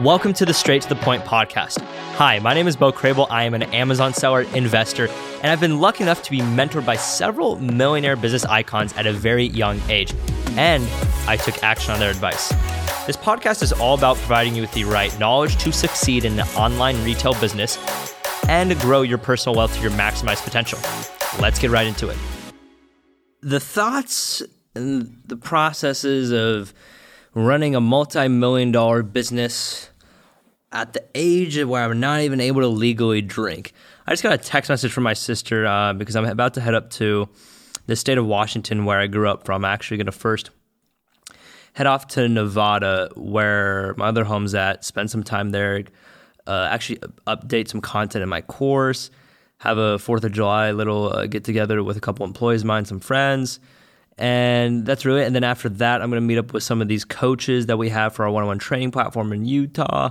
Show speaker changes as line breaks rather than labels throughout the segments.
Welcome to the Straight to the Point podcast. Hi, my name is Bo Crable. I am an Amazon seller, investor, and I've been lucky enough to be mentored by several millionaire business icons at a very young age, and I took action on their advice. This podcast is all about providing you with the right knowledge to succeed in the online retail business and grow your personal wealth to your maximized potential. Let's get right into it. The thoughts and the processes of running a multi million dollar business at the age where I'm not even able to legally drink. I just got a text message from my sister uh, because I'm about to head up to the state of Washington where I grew up from. I'm actually going to first head off to Nevada where my other home's at, spend some time there, uh, actually update some content in my course, have a 4th of July little uh, get together with a couple employees of mine, some friends and that's really it. And then after that, I'm going to meet up with some of these coaches that we have for our one on one training platform in Utah.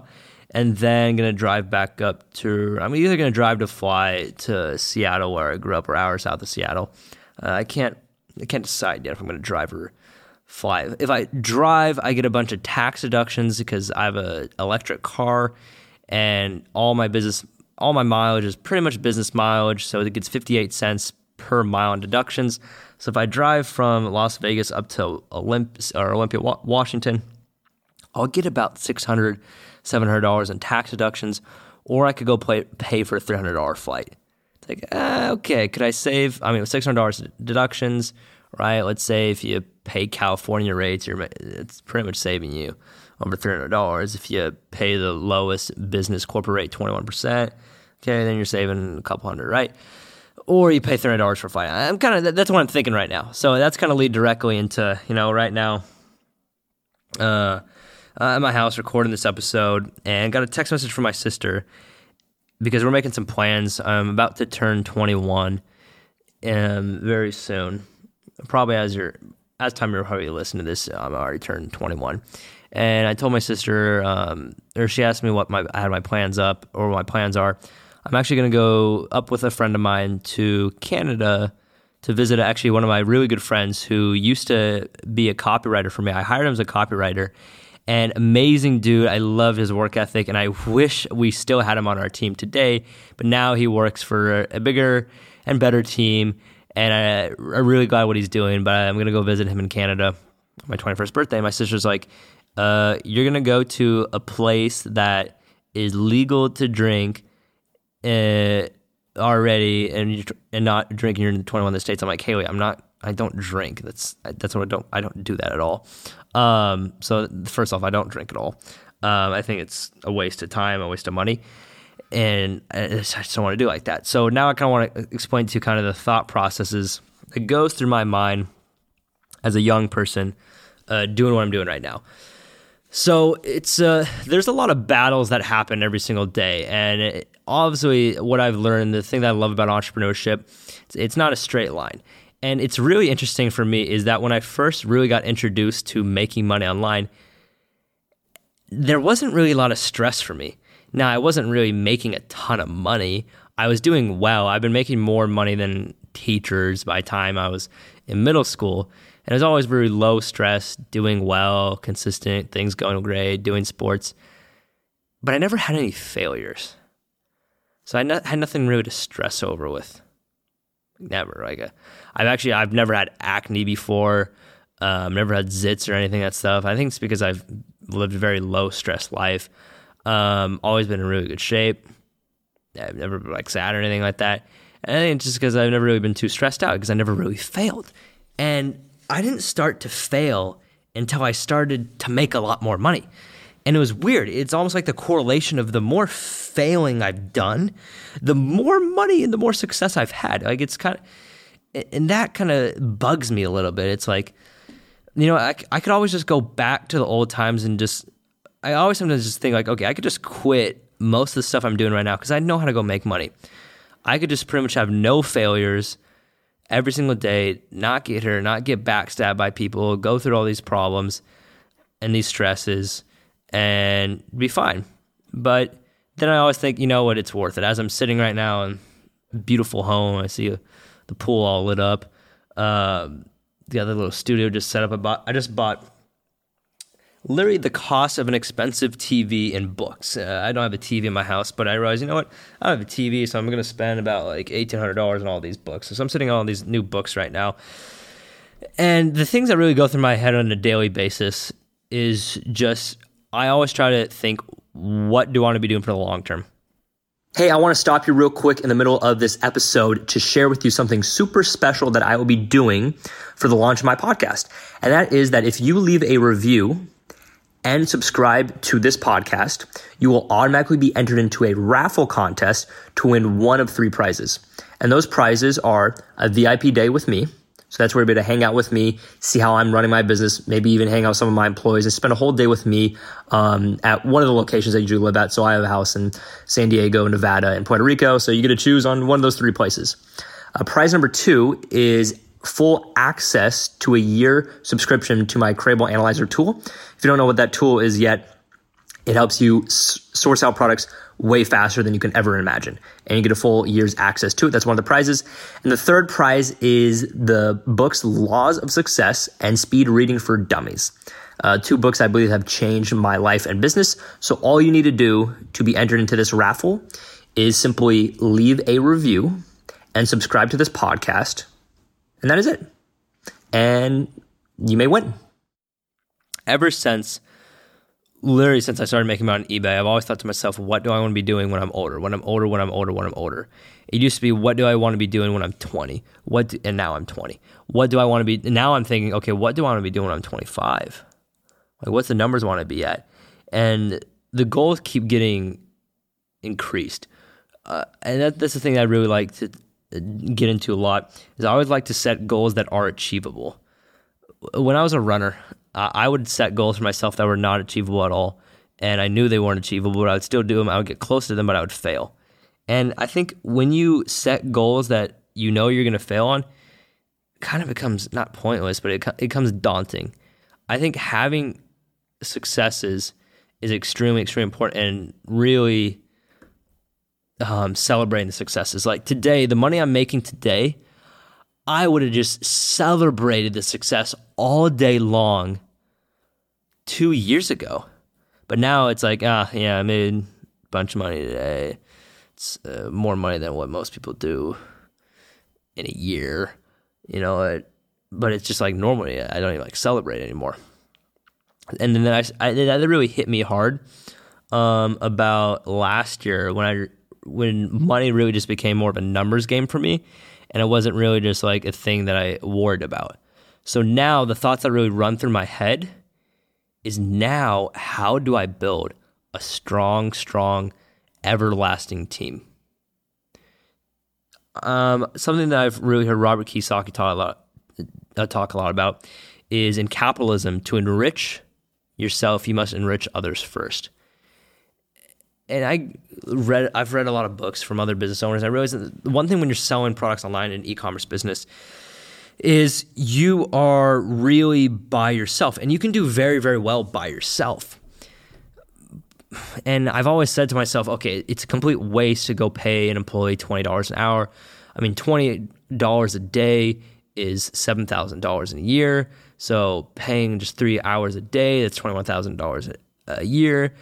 And then going to drive back up to, I'm either going to drive to fly to Seattle, where I grew up, or hours south of Seattle. Uh, I can't, I can't decide yet if I'm going to drive or fly. If I drive, I get a bunch of tax deductions because I have a electric car, and all my business, all my mileage is pretty much business mileage. So it gets 58 cents per mile in deductions. So if I drive from Las Vegas up to Olymp- or Olympia, Washington, I'll get about $600, $700 in tax deductions, or I could go play, pay for a $300 flight. It's like, uh, okay, could I save? I mean, $600 deductions, right? Let's say if you pay California rates, you're, it's pretty much saving you over $300. If you pay the lowest business corporate rate, 21%, okay, then you're saving a couple hundred, right? Or you pay thirty dollars for flight. I'm kind of that's what I'm thinking right now. So that's kind of lead directly into you know right now. Uh, at my house recording this episode and got a text message from my sister because we're making some plans. I'm about to turn 21 um, very soon. Probably as you're as time you're probably listening to this, I'm already turned 21. And I told my sister, um, or she asked me what my I had my plans up or what my plans are. I'm actually going to go up with a friend of mine to Canada to visit actually one of my really good friends who used to be a copywriter for me. I hired him as a copywriter and amazing dude. I love his work ethic and I wish we still had him on our team today, but now he works for a bigger and better team and I, am really glad what he's doing, but I'm going to go visit him in Canada on my 21st birthday. My sister's like, uh, you're going to go to a place that is legal to drink uh, already and you, and not drinking. You're in 21 in the states. I'm like, hey, wait, I'm not. I don't drink. That's that's what I don't. I don't do that at all. Um, so first off, I don't drink at all. Um, I think it's a waste of time, a waste of money, and I just don't want to do like that. So now I kind of want to explain to you kind of the thought processes that goes through my mind as a young person uh, doing what I'm doing right now. So it's uh, there's a lot of battles that happen every single day, and it, obviously, what I've learned, the thing that I love about entrepreneurship, it's, it's not a straight line. And it's really interesting for me is that when I first really got introduced to making money online, there wasn't really a lot of stress for me. Now, I wasn't really making a ton of money. I was doing well. I've been making more money than teachers by time I was in middle school. And it was always very low stress, doing well, consistent, things going great, doing sports. But I never had any failures. So I no- had nothing really to stress over with. Never. Like, uh, I've actually, I've never had acne before. Um, never had zits or anything that stuff. I think it's because I've lived a very low stress life. Um, always been in really good shape. I've never like sad or anything like that. And I think it's just because I've never really been too stressed out because I never really failed. And I didn't start to fail until I started to make a lot more money. And it was weird. It's almost like the correlation of the more failing I've done, the more money and the more success I've had. Like it's kind of, and that kind of bugs me a little bit. It's like, you know, I, I could always just go back to the old times and just, I always sometimes just think like, okay, I could just quit most of the stuff I'm doing right now because I know how to go make money. I could just pretty much have no failures every single day, not get hurt, not get backstabbed by people, go through all these problems and these stresses and be fine. But then I always think, you know what, it's worth it. As I'm sitting right now in a beautiful home, I see the pool all lit up. Um, the other little studio just set up. I bought. I just bought literally the cost of an expensive TV and books. Uh, I don't have a TV in my house, but I realized, you know what? I don't have a TV, so I'm going to spend about like $1,800 on all these books. So I'm sitting on all these new books right now. And the things that really go through my head on a daily basis is just, I always try to think, what do I want to be doing for the long term? Hey, I want to stop you real quick in the middle of this episode to share with you something super special that I will be doing for the launch of my podcast. And that is that if you leave a review and subscribe to this podcast, you will automatically be entered into a raffle contest to win one of three prizes. And those prizes are a VIP day with me. So that's where you'll be able to hang out with me, see how I'm running my business, maybe even hang out with some of my employees and spend a whole day with me um, at one of the locations I usually live at. So I have a house in San Diego, Nevada, and Puerto Rico. So you get to choose on one of those three places. Uh, prize number two is full access to a year subscription to my Craveable Analyzer tool. If you don't know what that tool is yet, it helps you s- source out products way faster than you can ever imagine. And you get a full year's access to it. That's one of the prizes. And the third prize is the books Laws of Success and Speed Reading for Dummies. Uh, two books I believe have changed my life and business. So all you need to do to be entered into this raffle is simply leave a review and subscribe to this podcast and that is it. And you may win. Ever since, literally since I started making money on eBay, I've always thought to myself, what do I want to be doing when I'm older? When I'm older, when I'm older, when I'm older. It used to be, what do I want to be doing when I'm 20? What do, and now I'm 20. What do I want to be? Now I'm thinking, okay, what do I want to be doing when I'm 25? Like, what's the numbers want to be at? And the goals keep getting increased. Uh, and that, that's the thing I really like to get into a lot is I always like to set goals that are achievable. When I was a runner, I would set goals for myself that were not achievable at all. And I knew they weren't achievable, but I would still do them. I would get close to them, but I would fail. And I think when you set goals that you know you're going to fail on, kind of becomes not pointless, but it, it becomes daunting. I think having successes is extremely, extremely important and really um, celebrating the successes. Like today, the money I'm making today, I would have just celebrated the success all day long two years ago. But now it's like, ah, yeah, I made a bunch of money today. It's uh, more money than what most people do in a year, you know. It, but it's just like normally, I don't even like celebrate anymore. And then I, I that really hit me hard um, about last year when I when money really just became more of a numbers game for me and it wasn't really just like a thing that I worried about. So now the thoughts that really run through my head is now how do I build a strong, strong, everlasting team? Um, something that I've really heard Robert Kiyosaki talk a lot, uh, talk a lot about is in capitalism to enrich yourself, you must enrich others first and I read I've read a lot of books from other business owners. I realize that the one thing when you're selling products online in e-commerce business is you are really by yourself and you can do very very well by yourself. And I've always said to myself, okay, it's a complete waste to go pay an employee $20 an hour. I mean, $20 a day is $7,000 in a year. So paying just 3 hours a day, that's $21,000 a year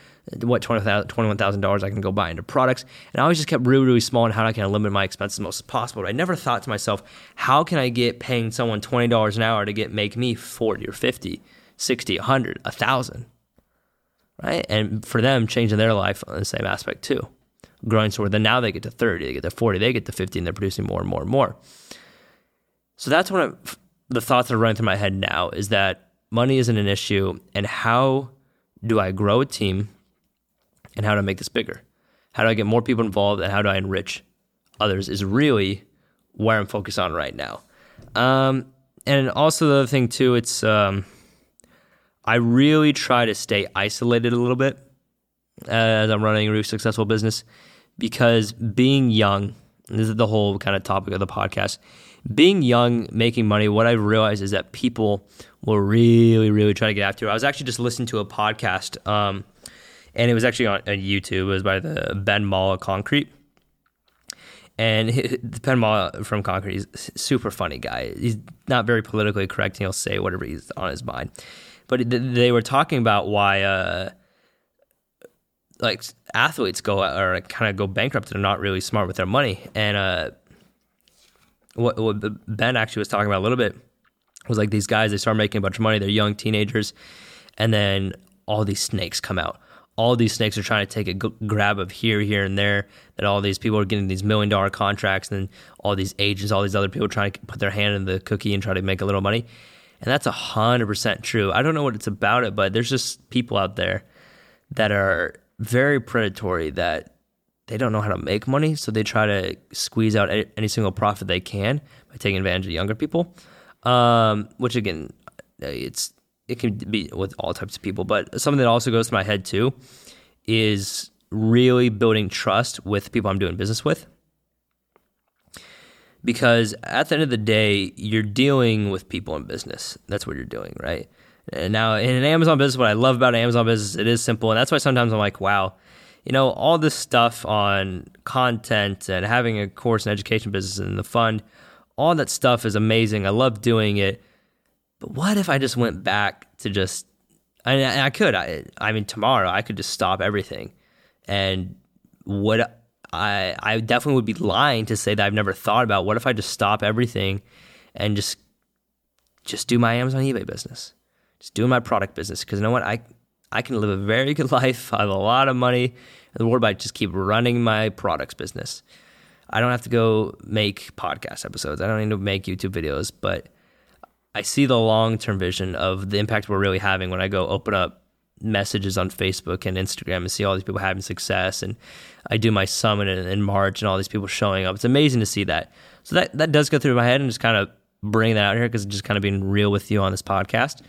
what $21,000 I can go buy into products. And I always just kept really, really small on how I can limit my expenses as most as possible. But I never thought to myself, how can I get paying someone $20 an hour to get make me 40 or 50, 60, 100, 1,000? Right? And for them, changing their life on the same aspect too. Growing store, then now they get to 30, they get to 40, they get to 50, and they're producing more and more and more. So that's one of the thoughts that are running through my head now is that money isn't an issue, and how do I grow a team and how do I make this bigger? How do I get more people involved and how do I enrich others is really where I'm focused on right now. Um, and also the other thing too, it's um, I really try to stay isolated a little bit as I'm running a really successful business because being young, this is the whole kind of topic of the podcast. Being young, making money, what I've realized is that people will really, really try to get after it. I was actually just listening to a podcast um, and it was actually on, on YouTube. It was by the Ben Mallah Concrete. And Ben Mallah from Concrete, he's super funny guy. He's not very politically correct, and he'll say whatever he's on his mind. but they were talking about why uh, like athletes go or kind of go bankrupt and are not really smart with their money. And uh, what, what Ben actually was talking about a little bit was like these guys they start making a bunch of money. They're young teenagers, and then all these snakes come out. All these snakes are trying to take a g- grab of here, here, and there. That all these people are getting these million dollar contracts, and all these agents, all these other people trying to put their hand in the cookie and try to make a little money. And that's a hundred percent true. I don't know what it's about it, but there's just people out there that are very predatory that they don't know how to make money, so they try to squeeze out any single profit they can by taking advantage of younger people. Um, which again, it's it can be with all types of people, but something that also goes to my head too is really building trust with people I'm doing business with. Because at the end of the day, you're dealing with people in business. That's what you're doing, right? And now in an Amazon business, what I love about an Amazon business, it is simple, and that's why sometimes I'm like, wow, you know, all this stuff on content and having a course and education business and the fund, all that stuff is amazing. I love doing it, but what if I just went back to just, I, I could, I, I mean, tomorrow I could just stop everything, and what I, I definitely would be lying to say that I've never thought about. What if I just stop everything and just, just do my Amazon eBay business? Just doing my product business because you know what I I can live a very good life. I have a lot of money. And the world I just keep running my products business. I don't have to go make podcast episodes. I don't need to make YouTube videos, but I see the long term vision of the impact we're really having when I go open up messages on Facebook and Instagram and see all these people having success. And I do my summit in, in March and all these people showing up. It's amazing to see that. So that, that does go through my head and just kind of bring that out here because just kind of being real with you on this podcast.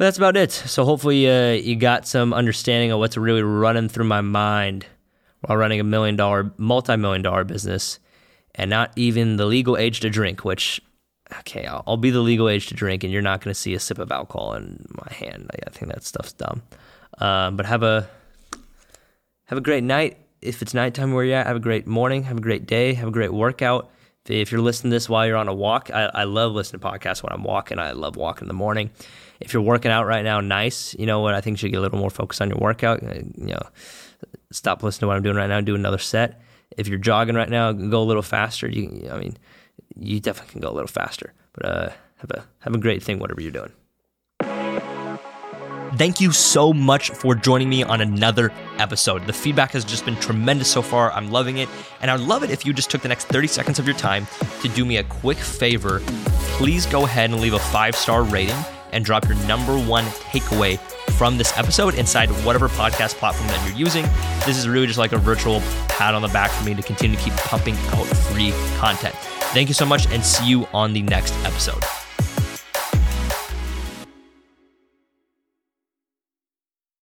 But that's about it. So hopefully uh, you got some understanding of what's really running through my mind while running a million dollar, multi million dollar business, and not even the legal age to drink. Which, okay, I'll, I'll be the legal age to drink, and you're not going to see a sip of alcohol in my hand. I, I think that stuff's dumb. Um, but have a have a great night. If it's nighttime where you're at, have a great morning. Have a great day. Have a great workout. If you're listening to this while you're on a walk, I, I love listening to podcasts when I'm walking. I love walking in the morning if you're working out right now, nice. You know what? I think you should get a little more focused on your workout. Uh, you know, stop listening to what I'm doing right now. And do another set. If you're jogging right now, go a little faster. You, I mean, you definitely can go a little faster. But uh, have a have a great thing, whatever you're doing. Thank you so much for joining me on another episode. The feedback has just been tremendous so far. I'm loving it. And I'd love it if you just took the next 30 seconds of your time to do me a quick favor. Please go ahead and leave a five star rating and drop your number one takeaway from this episode inside whatever podcast platform that you're using. This is really just like a virtual pat on the back for me to continue to keep pumping out free content. Thank you so much and see you on the next episode.